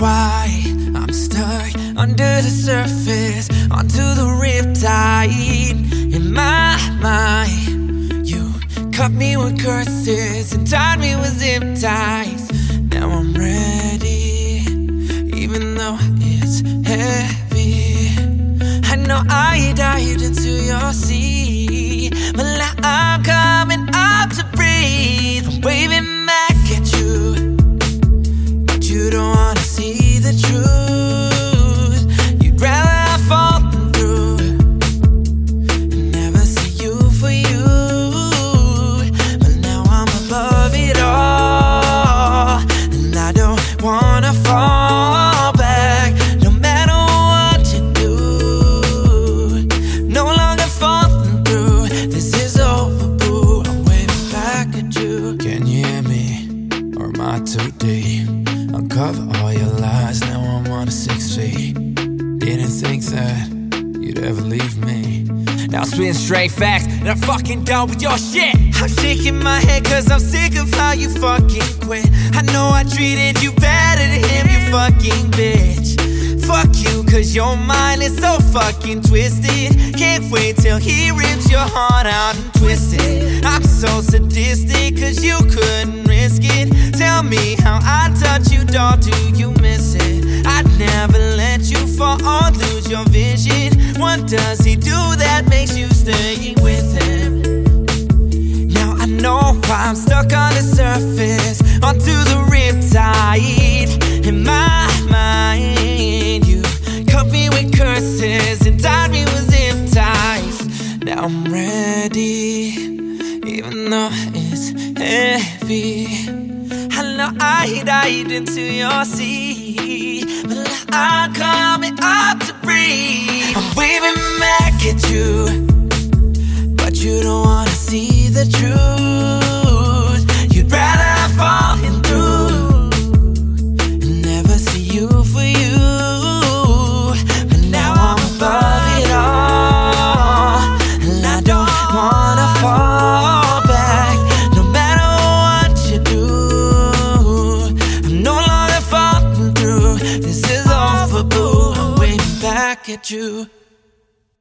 why I'm stuck under the surface, onto the riptide. In my mind, you cut me with curses and tied me Uncover all your lies. Now I'm on a six feet. Didn't think that you'd ever leave me. Now spitting straight facts, and I'm fucking done with your shit. I'm shaking my head cause I'm sick of how you fucking quit. I know I treated you better than him, you fucking bitch. Fuck you, cause your mind is so fucking twisted. Can't wait till he rips your heart out and twist it. I'm so sadistic, cause you couldn't risk it. Tell me how I touch you, dog, do you miss it? I'd never let you fall or lose your vision. What does he do that makes you stay with him? Now I know why I'm stuck on the surface, onto the riptide. In my mind, you cut me with curses and tied me with zip ties. Now I'm ready, even though it's heavy. Know I died into your sea, but I'm coming up to breathe. I'm waving back at you. But you don't wanna see the truth. get you.